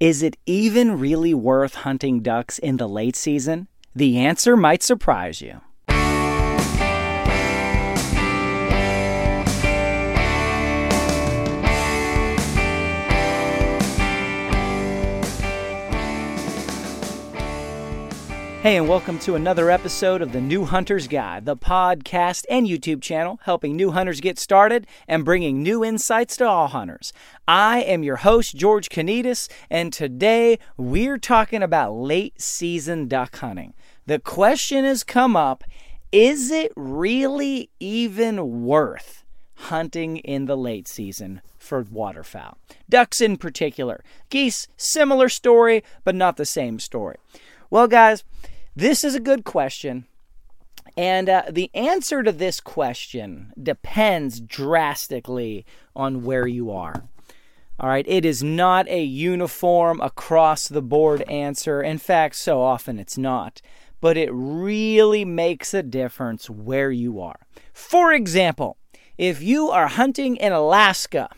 is it even really worth hunting ducks in the late season? The answer might surprise you. Hey, and welcome to another episode of the New Hunter's Guide, the podcast and YouTube channel helping new hunters get started and bringing new insights to all hunters. I am your host, George Konetes, and today we're talking about late season duck hunting. The question has come up is it really even worth hunting in the late season for waterfowl? Ducks in particular. Geese, similar story, but not the same story. Well, guys, this is a good question. And uh, the answer to this question depends drastically on where you are. All right, it is not a uniform across the board answer. In fact, so often it's not. But it really makes a difference where you are. For example, if you are hunting in Alaska,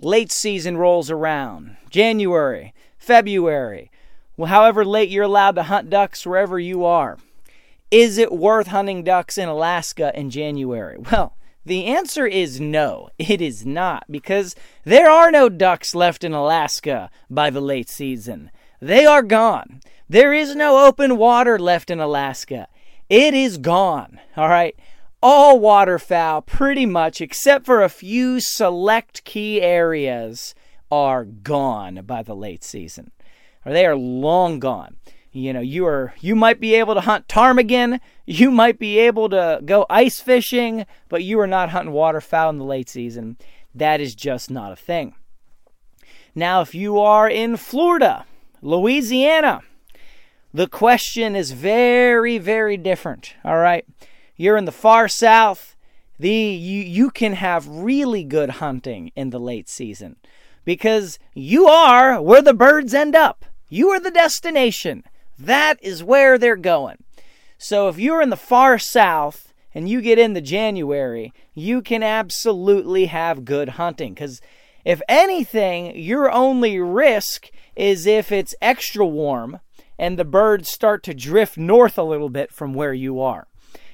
late season rolls around, January, February, well, however late you're allowed to hunt ducks wherever you are. Is it worth hunting ducks in Alaska in January? Well, the answer is no, it is not, because there are no ducks left in Alaska by the late season. They are gone. There is no open water left in Alaska. It is gone. All right. All waterfowl, pretty much, except for a few select key areas, are gone by the late season or they are long gone. You know, you are you might be able to hunt ptarmigan, you might be able to go ice fishing, but you are not hunting waterfowl in the late season. That is just not a thing. Now, if you are in Florida, Louisiana, the question is very, very different. All right. You're in the far south. The you, you can have really good hunting in the late season because you are where the birds end up. You are the destination. That is where they're going. So if you're in the far south and you get into January, you can absolutely have good hunting because if anything, your only risk is if it's extra warm and the birds start to drift north a little bit from where you are.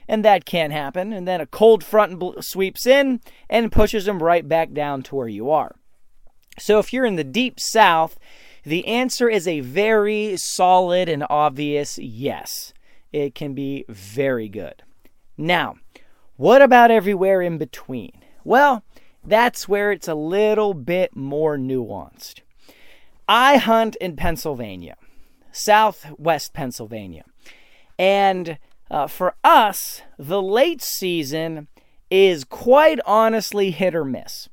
And that can happen. And then a cold front sweeps in and pushes them right back down to where you are. So if you're in the deep south, the answer is a very solid and obvious yes. It can be very good. Now, what about everywhere in between? Well, that's where it's a little bit more nuanced. I hunt in Pennsylvania, southwest Pennsylvania. And uh, for us, the late season is quite honestly hit or miss.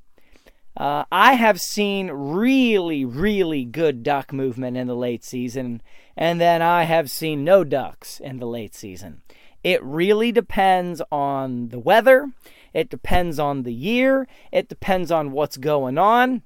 Uh, I have seen really, really good duck movement in the late season, and then I have seen no ducks in the late season. It really depends on the weather, it depends on the year, it depends on what's going on.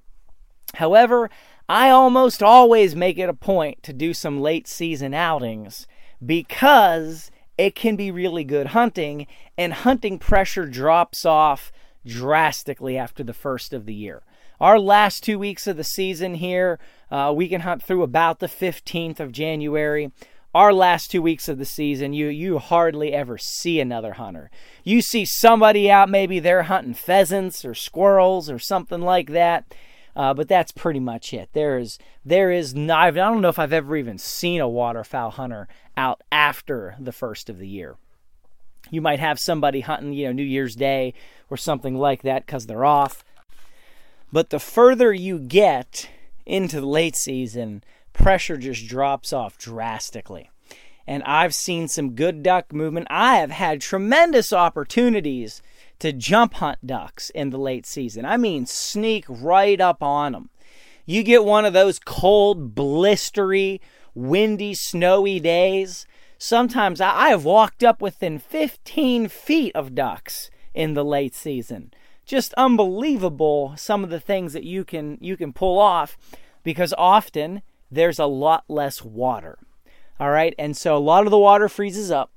However, I almost always make it a point to do some late season outings because it can be really good hunting, and hunting pressure drops off drastically after the first of the year. Our last two weeks of the season here, uh, we can hunt through about the 15th of January. Our last two weeks of the season, you you hardly ever see another hunter. You see somebody out, maybe they're hunting pheasants or squirrels or something like that. Uh, but that's pretty much it. There is there is not, I don't know if I've ever even seen a waterfowl hunter out after the first of the year. You might have somebody hunting, you know, New Year's Day or something like that because they're off. But the further you get into the late season, pressure just drops off drastically. And I've seen some good duck movement. I have had tremendous opportunities to jump hunt ducks in the late season. I mean, sneak right up on them. You get one of those cold, blistery, windy, snowy days. Sometimes I have walked up within 15 feet of ducks in the late season. Just unbelievable some of the things that you can you can pull off because often there's a lot less water. All right, and so a lot of the water freezes up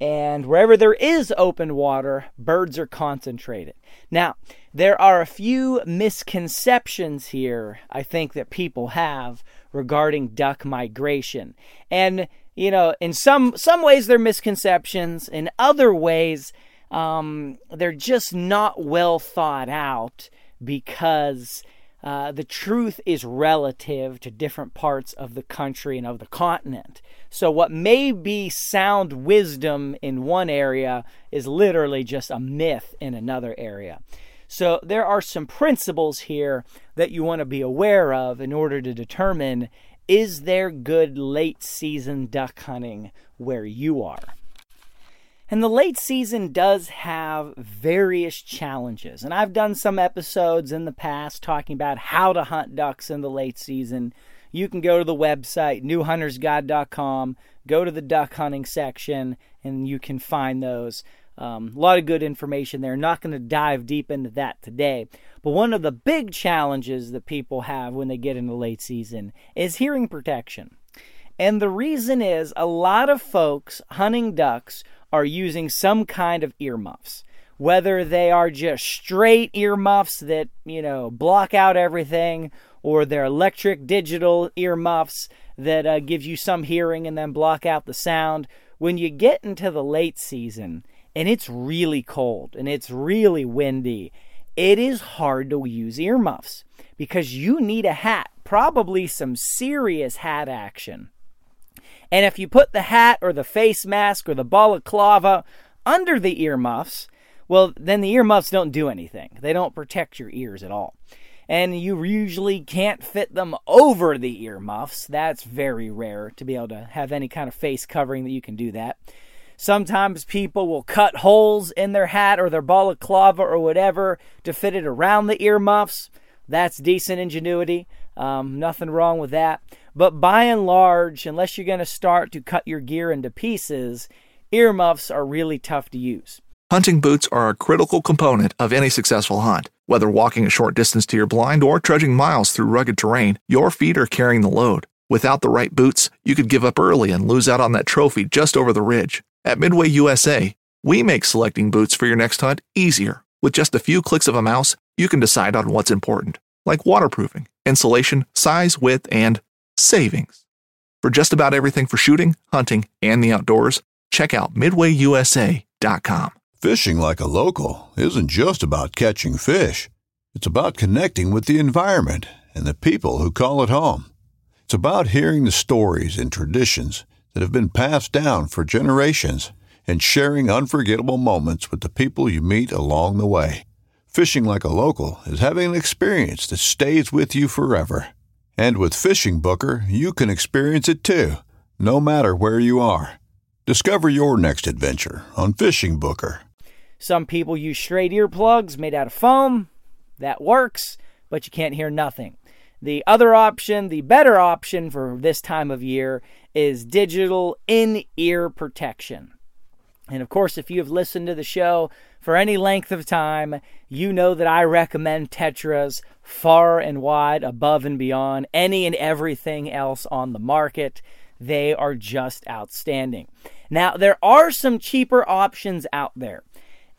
and wherever there is open water, birds are concentrated. Now, there are a few misconceptions here, I think, that people have regarding duck migration. And, you know, in some, some ways they're misconceptions, in other ways, um, they're just not well thought out because uh, the truth is relative to different parts of the country and of the continent. So, what may be sound wisdom in one area is literally just a myth in another area. So, there are some principles here that you want to be aware of in order to determine is there good late season duck hunting where you are. And the late season does have various challenges. And I've done some episodes in the past talking about how to hunt ducks in the late season. You can go to the website, newhuntersguide.com, go to the duck hunting section, and you can find those. Um, a lot of good information there. Not going to dive deep into that today. But one of the big challenges that people have when they get into late season is hearing protection. And the reason is a lot of folks hunting ducks are using some kind of earmuffs. Whether they are just straight earmuffs that, you know, block out everything, or they're electric digital earmuffs that uh, give you some hearing and then block out the sound. When you get into the late season and it's really cold and it's really windy, it is hard to use earmuffs because you need a hat, probably some serious hat action. And if you put the hat or the face mask or the balaclava under the earmuffs, well, then the earmuffs don't do anything. They don't protect your ears at all. And you usually can't fit them over the earmuffs. That's very rare to be able to have any kind of face covering that you can do that. Sometimes people will cut holes in their hat or their balaclava or whatever to fit it around the earmuffs. That's decent ingenuity. Um, nothing wrong with that. But by and large, unless you're going to start to cut your gear into pieces, earmuffs are really tough to use. Hunting boots are a critical component of any successful hunt. Whether walking a short distance to your blind or trudging miles through rugged terrain, your feet are carrying the load. Without the right boots, you could give up early and lose out on that trophy just over the ridge. At Midway USA, we make selecting boots for your next hunt easier. With just a few clicks of a mouse, you can decide on what's important, like waterproofing, insulation, size, width, and savings. For just about everything for shooting, hunting, and the outdoors, check out midwayusa.com. Fishing like a local isn't just about catching fish. It's about connecting with the environment and the people who call it home. It's about hearing the stories and traditions that have been passed down for generations and sharing unforgettable moments with the people you meet along the way. Fishing like a local is having an experience that stays with you forever. And with FishingBooker, you can experience it too, no matter where you are. Discover your next adventure on FishingBooker. Some people use straight earplugs made out of foam. That works, but you can't hear nothing. The other option, the better option for this time of year, is digital in ear protection. And of course, if you have listened to the show for any length of time, you know that I recommend Tetras far and wide above and beyond any and everything else on the market. They are just outstanding. Now, there are some cheaper options out there,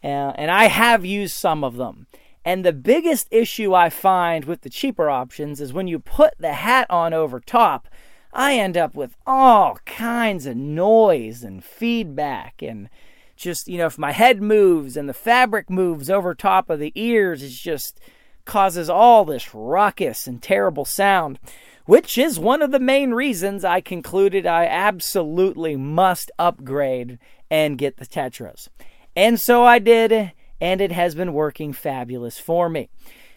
uh, and I have used some of them. And the biggest issue I find with the cheaper options is when you put the hat on over top, I end up with all kinds of noise and feedback and just, you know, if my head moves and the fabric moves over top of the ears, it just causes all this ruckus and terrible sound, which is one of the main reasons I concluded I absolutely must upgrade and get the Tetras. And so I did, and it has been working fabulous for me.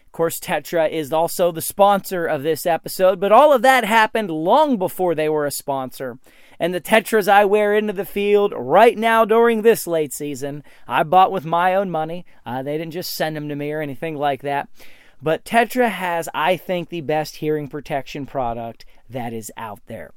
Of course, Tetra is also the sponsor of this episode, but all of that happened long before they were a sponsor. And the Tetras I wear into the field right now during this late season, I bought with my own money. Uh, they didn't just send them to me or anything like that. But Tetra has, I think, the best hearing protection product that is out there.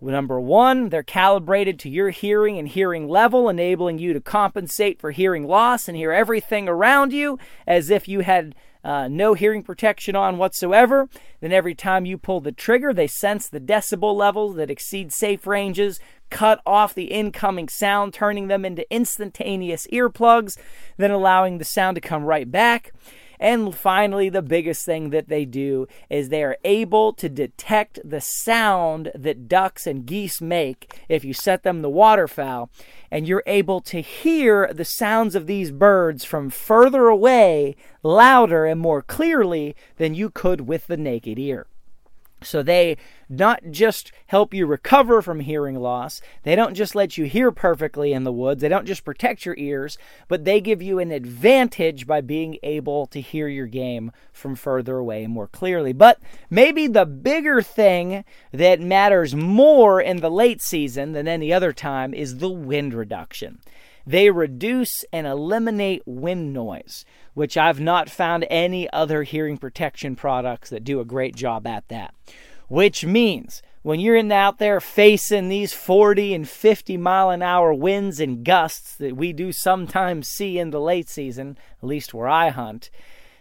Number one, they're calibrated to your hearing and hearing level, enabling you to compensate for hearing loss and hear everything around you as if you had uh, no hearing protection on whatsoever. Then every time you pull the trigger, they sense the decibel levels that exceed safe ranges, cut off the incoming sound, turning them into instantaneous earplugs, then allowing the sound to come right back. And finally, the biggest thing that they do is they are able to detect the sound that ducks and geese make if you set them the waterfowl. And you're able to hear the sounds of these birds from further away louder and more clearly than you could with the naked ear. So they not just help you recover from hearing loss, they don't just let you hear perfectly in the woods, they don't just protect your ears, but they give you an advantage by being able to hear your game from further away more clearly. But maybe the bigger thing that matters more in the late season than any other time is the wind reduction. They reduce and eliminate wind noise, which I've not found any other hearing protection products that do a great job at that. Which means when you're in out there facing these 40 and 50 mile an hour winds and gusts that we do sometimes see in the late season, at least where I hunt,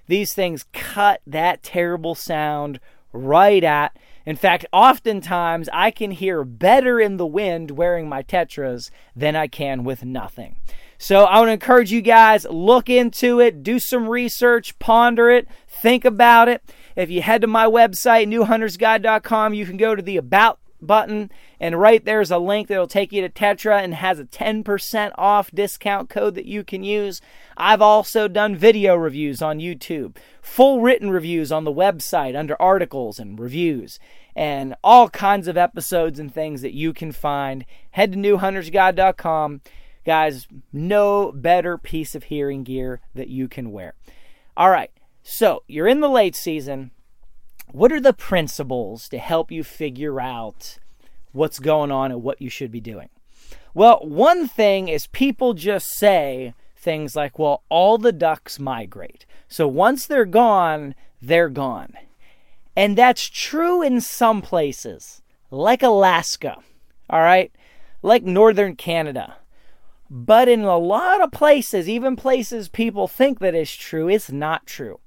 these things cut that terrible sound right at in fact, oftentimes I can hear better in the wind wearing my Tetras than I can with nothing. So I want to encourage you guys look into it, do some research, ponder it, think about it. If you head to my website newhuntersguide.com, you can go to the about button and right there's a link that'll take you to Tetra and has a 10% off discount code that you can use. I've also done video reviews on YouTube, full written reviews on the website under articles and reviews, and all kinds of episodes and things that you can find. Head to newhuntersguide.com. Guys, no better piece of hearing gear that you can wear. All right, so you're in the late season. What are the principles to help you figure out what's going on and what you should be doing? Well, one thing is people just say things like, well, all the ducks migrate. So once they're gone, they're gone. And that's true in some places, like Alaska, all right, like northern Canada. But in a lot of places, even places people think that is true, it's not true.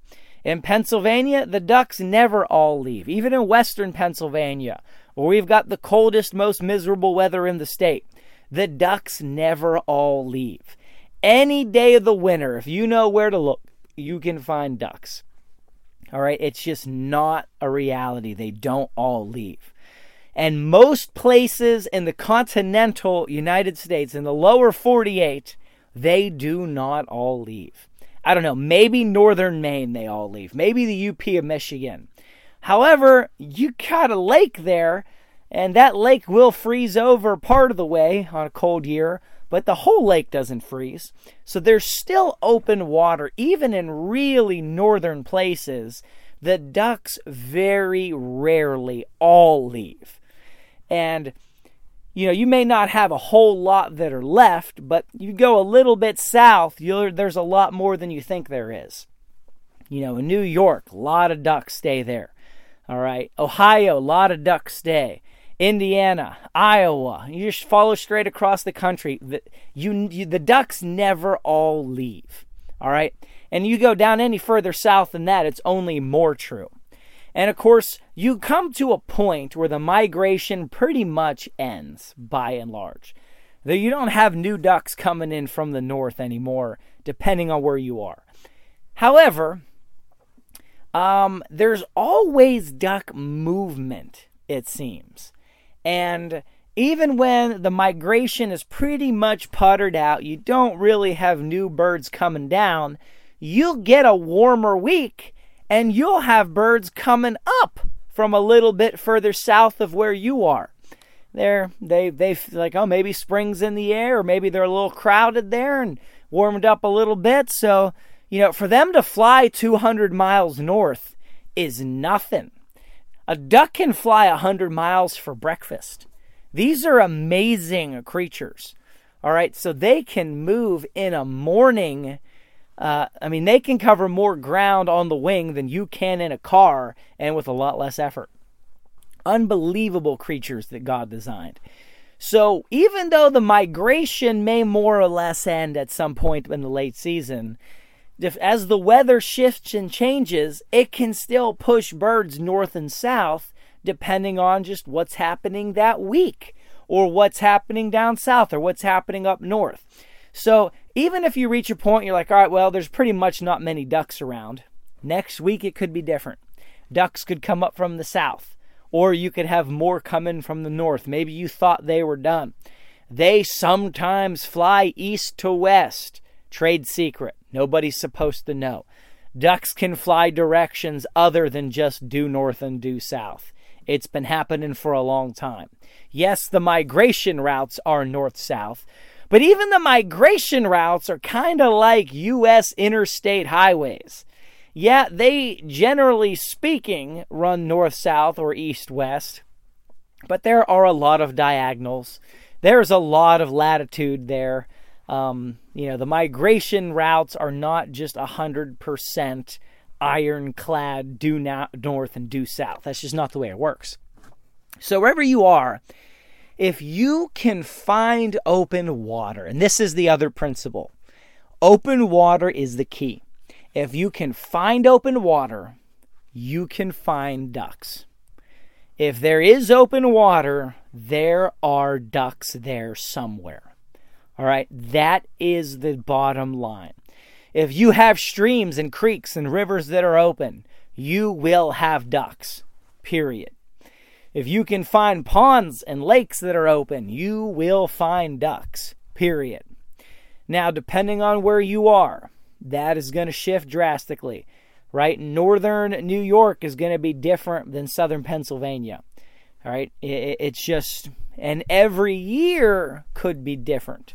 In Pennsylvania, the ducks never all leave, even in western Pennsylvania, where we've got the coldest, most miserable weather in the state. The ducks never all leave. Any day of the winter, if you know where to look, you can find ducks. All right, it's just not a reality. They don't all leave. And most places in the continental United States, in the lower 48, they do not all leave. I don't know, maybe northern Maine they all leave, maybe the UP of Michigan. However, you got a lake there, and that lake will freeze over part of the way on a cold year, but the whole lake doesn't freeze. So there's still open water, even in really northern places. The ducks very rarely all leave. And you know, you may not have a whole lot that are left, but you go a little bit south, there's a lot more than you think there is. You know, in New York, a lot of ducks stay there. All right. Ohio, a lot of ducks stay. Indiana, Iowa, you just follow straight across the country. The, you, you, the ducks never all leave. All right. And you go down any further south than that, it's only more true. And of course, you come to a point where the migration pretty much ends by and large. That you don't have new ducks coming in from the north anymore, depending on where you are. However, um, there's always duck movement, it seems. And even when the migration is pretty much puttered out, you don't really have new birds coming down, you'll get a warmer week and you'll have birds coming up from a little bit further south of where you are. They're they they like oh maybe spring's in the air or maybe they're a little crowded there and warmed up a little bit. So you know for them to fly 200 miles north is nothing. A duck can fly 100 miles for breakfast. These are amazing creatures. All right, so they can move in a morning. Uh, I mean, they can cover more ground on the wing than you can in a car and with a lot less effort. Unbelievable creatures that God designed. So, even though the migration may more or less end at some point in the late season, if, as the weather shifts and changes, it can still push birds north and south depending on just what's happening that week or what's happening down south or what's happening up north. So even if you reach a point you're like, all right, well, there's pretty much not many ducks around. Next week it could be different. Ducks could come up from the south, or you could have more coming from the north. Maybe you thought they were done. They sometimes fly east to west. Trade secret. Nobody's supposed to know. Ducks can fly directions other than just due north and due south. It's been happening for a long time. Yes, the migration routes are north south, but even the migration routes are kind of like U.S. interstate highways. Yeah, they generally speaking run north south or east west, but there are a lot of diagonals. There's a lot of latitude there. Um, you know, the migration routes are not just 100% ironclad due north and due south. That's just not the way it works. So, wherever you are, if you can find open water, and this is the other principle open water is the key. If you can find open water, you can find ducks. If there is open water, there are ducks there somewhere. All right, that is the bottom line. If you have streams and creeks and rivers that are open, you will have ducks, period. If you can find ponds and lakes that are open, you will find ducks, period. Now, depending on where you are, that is going to shift drastically. Right? Northern New York is going to be different than southern Pennsylvania. All right? It's just, and every year could be different.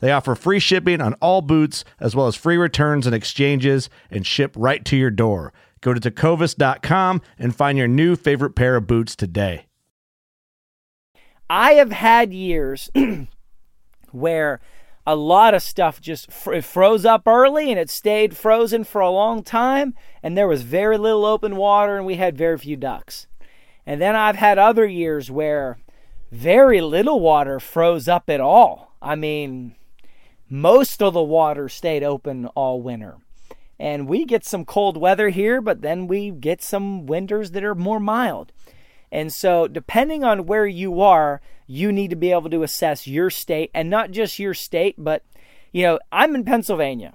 They offer free shipping on all boots, as well as free returns and exchanges, and ship right to your door. Go to tecovas.com and find your new favorite pair of boots today. I have had years where a lot of stuff just fr- froze up early and it stayed frozen for a long time, and there was very little open water and we had very few ducks. And then I've had other years where very little water froze up at all. I mean, most of the water stayed open all winter. And we get some cold weather here, but then we get some winters that are more mild. And so, depending on where you are, you need to be able to assess your state and not just your state, but you know, I'm in Pennsylvania.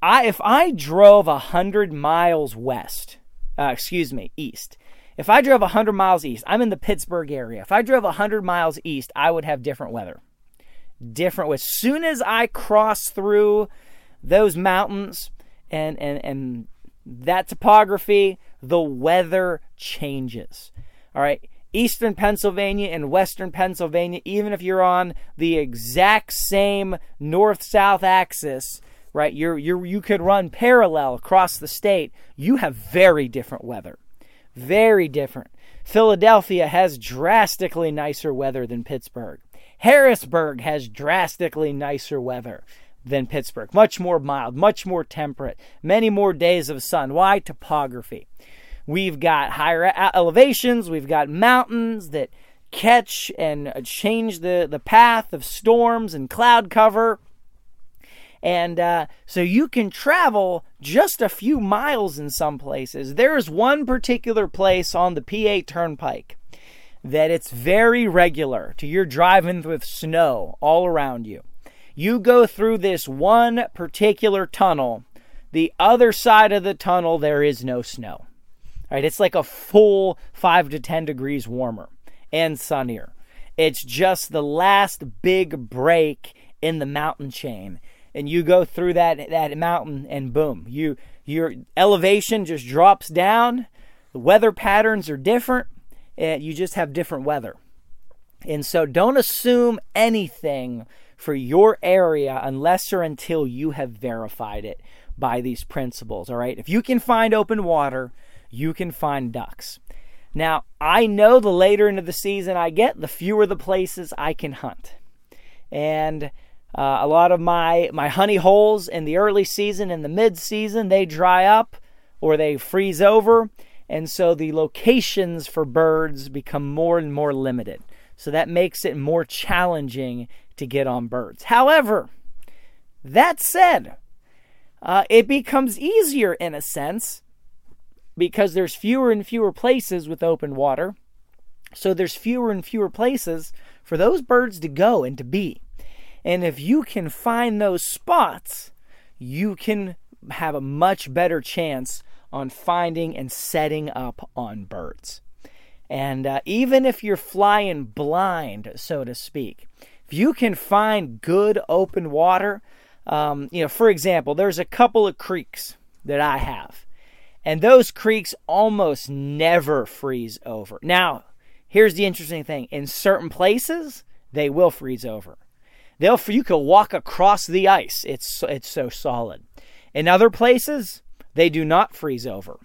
I if I drove a hundred miles west, uh, excuse me, east. If I drove a hundred miles east, I'm in the Pittsburgh area. If I drove a hundred miles east, I would have different weather different. As soon as I cross through those mountains and and and that topography, the weather changes. All right. Eastern Pennsylvania and Western Pennsylvania, even if you're on the exact same north south axis, right? You're, you're, you could run parallel across the state. You have very different weather. Very different. Philadelphia has drastically nicer weather than Pittsburgh. Harrisburg has drastically nicer weather than Pittsburgh. Much more mild, much more temperate, many more days of sun. Why? Topography. We've got higher elevations, we've got mountains that catch and change the, the path of storms and cloud cover. And uh, so you can travel just a few miles in some places. There's one particular place on the PA Turnpike that it's very regular to your driving with snow all around you. You go through this one particular tunnel. The other side of the tunnel, there is no snow. Right? It's like a full five to 10 degrees warmer and sunnier. It's just the last big break in the mountain chain. And you go through that, that mountain and boom, you your elevation just drops down. The weather patterns are different. And you just have different weather. And so don't assume anything for your area unless or until you have verified it by these principles. All right. If you can find open water, you can find ducks. Now, I know the later into the season I get, the fewer the places I can hunt. And uh, a lot of my, my honey holes in the early season and the mid season, they dry up or they freeze over. And so the locations for birds become more and more limited. So that makes it more challenging to get on birds. However, that said, uh, it becomes easier in a sense because there's fewer and fewer places with open water. So there's fewer and fewer places for those birds to go and to be. And if you can find those spots, you can have a much better chance on finding and setting up on birds. And uh, even if you're flying blind, so to speak, if you can find good open water, um, you know, for example, there's a couple of creeks that I have and those creeks almost never freeze over. Now, here's the interesting thing in certain places, they will freeze over. They'll, you can walk across the ice, it's, it's so solid. In other places, they do not freeze over.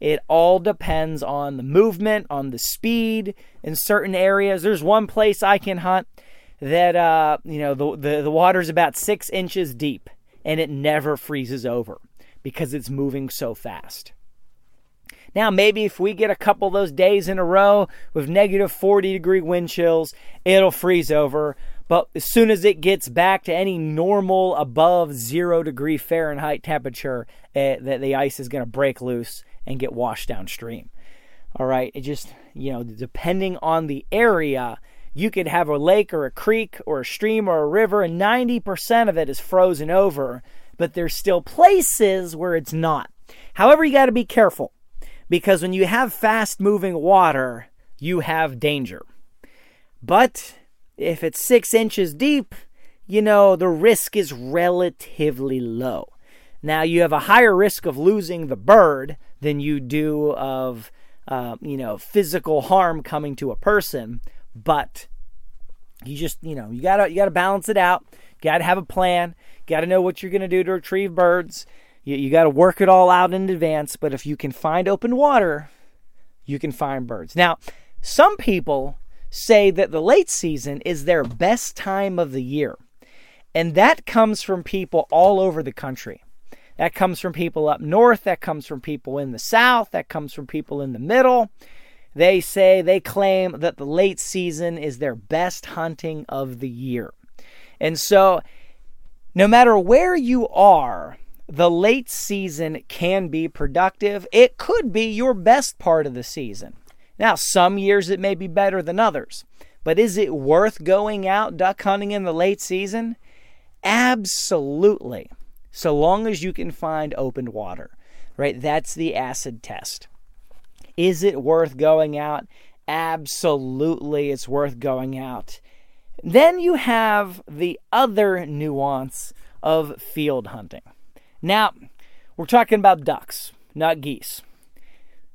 It all depends on the movement, on the speed in certain areas. There's one place I can hunt that uh, you know the, the the water's about six inches deep and it never freezes over because it's moving so fast. Now, maybe if we get a couple of those days in a row with negative 40 degree wind chills, it'll freeze over. But as soon as it gets back to any normal above zero degree Fahrenheit temperature, uh, the, the ice is going to break loose and get washed downstream. All right, it just, you know, depending on the area, you could have a lake or a creek or a stream or a river, and 90% of it is frozen over, but there's still places where it's not. However, you got to be careful because when you have fast moving water, you have danger. But if it's six inches deep, you know, the risk is relatively low. Now, you have a higher risk of losing the bird than you do of, uh, you know, physical harm coming to a person, but you just, you know, you gotta, you gotta balance it out. Gotta have a plan. Gotta know what you're gonna do to retrieve birds. You, you got to work it all out in advance, but if you can find open water, you can find birds. Now, some people say that the late season is their best time of the year. And that comes from people all over the country. That comes from people up north, that comes from people in the south, that comes from people in the middle. They say, they claim that the late season is their best hunting of the year. And so, no matter where you are, the late season can be productive. It could be your best part of the season. Now, some years it may be better than others, but is it worth going out duck hunting in the late season? Absolutely. So long as you can find open water, right? That's the acid test. Is it worth going out? Absolutely, it's worth going out. Then you have the other nuance of field hunting. Now, we're talking about ducks, not geese.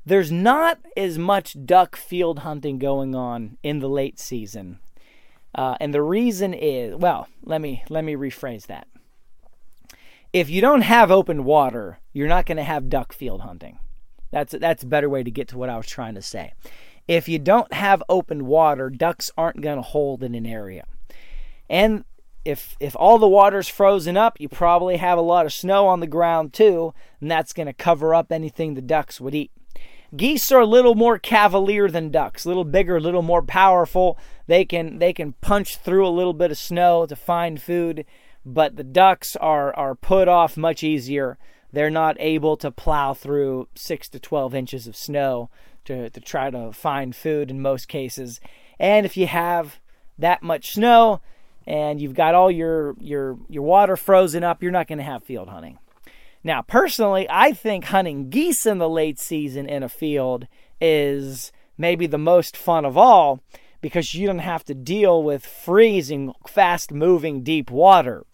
There's not as much duck field hunting going on in the late season. Uh, and the reason is, well, let me let me rephrase that. If you don't have open water, you're not going to have duck field hunting. That's that's a better way to get to what I was trying to say. if you don't have open water, ducks aren't going to hold in an area. And if if all the water's frozen up, you probably have a lot of snow on the ground too, and that's going to cover up anything the ducks would eat. Geese are a little more cavalier than ducks, a little bigger, a little more powerful. They can they can punch through a little bit of snow to find food, but the ducks are are put off much easier. They're not able to plow through 6 to 12 inches of snow to, to try to find food in most cases. And if you have that much snow and you've got all your your your water frozen up, you're not going to have field hunting. Now, personally, I think hunting geese in the late season in a field is maybe the most fun of all because you don't have to deal with freezing, fast moving deep water,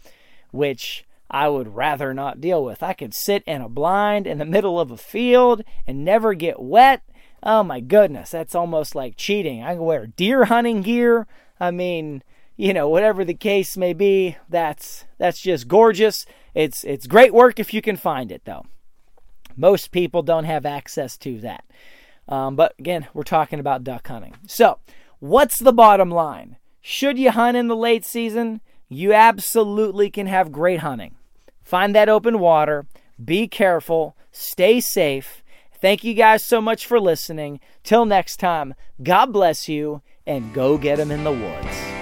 which I would rather not deal with. I could sit in a blind in the middle of a field and never get wet. Oh my goodness, that's almost like cheating. I can wear deer hunting gear. I mean, you know, whatever the case may be, that's that's just gorgeous. It's it's great work if you can find it though. Most people don't have access to that. Um, but again, we're talking about duck hunting. So, what's the bottom line? Should you hunt in the late season? You absolutely can have great hunting. Find that open water. Be careful. Stay safe. Thank you guys so much for listening. Till next time, God bless you and go get them in the woods.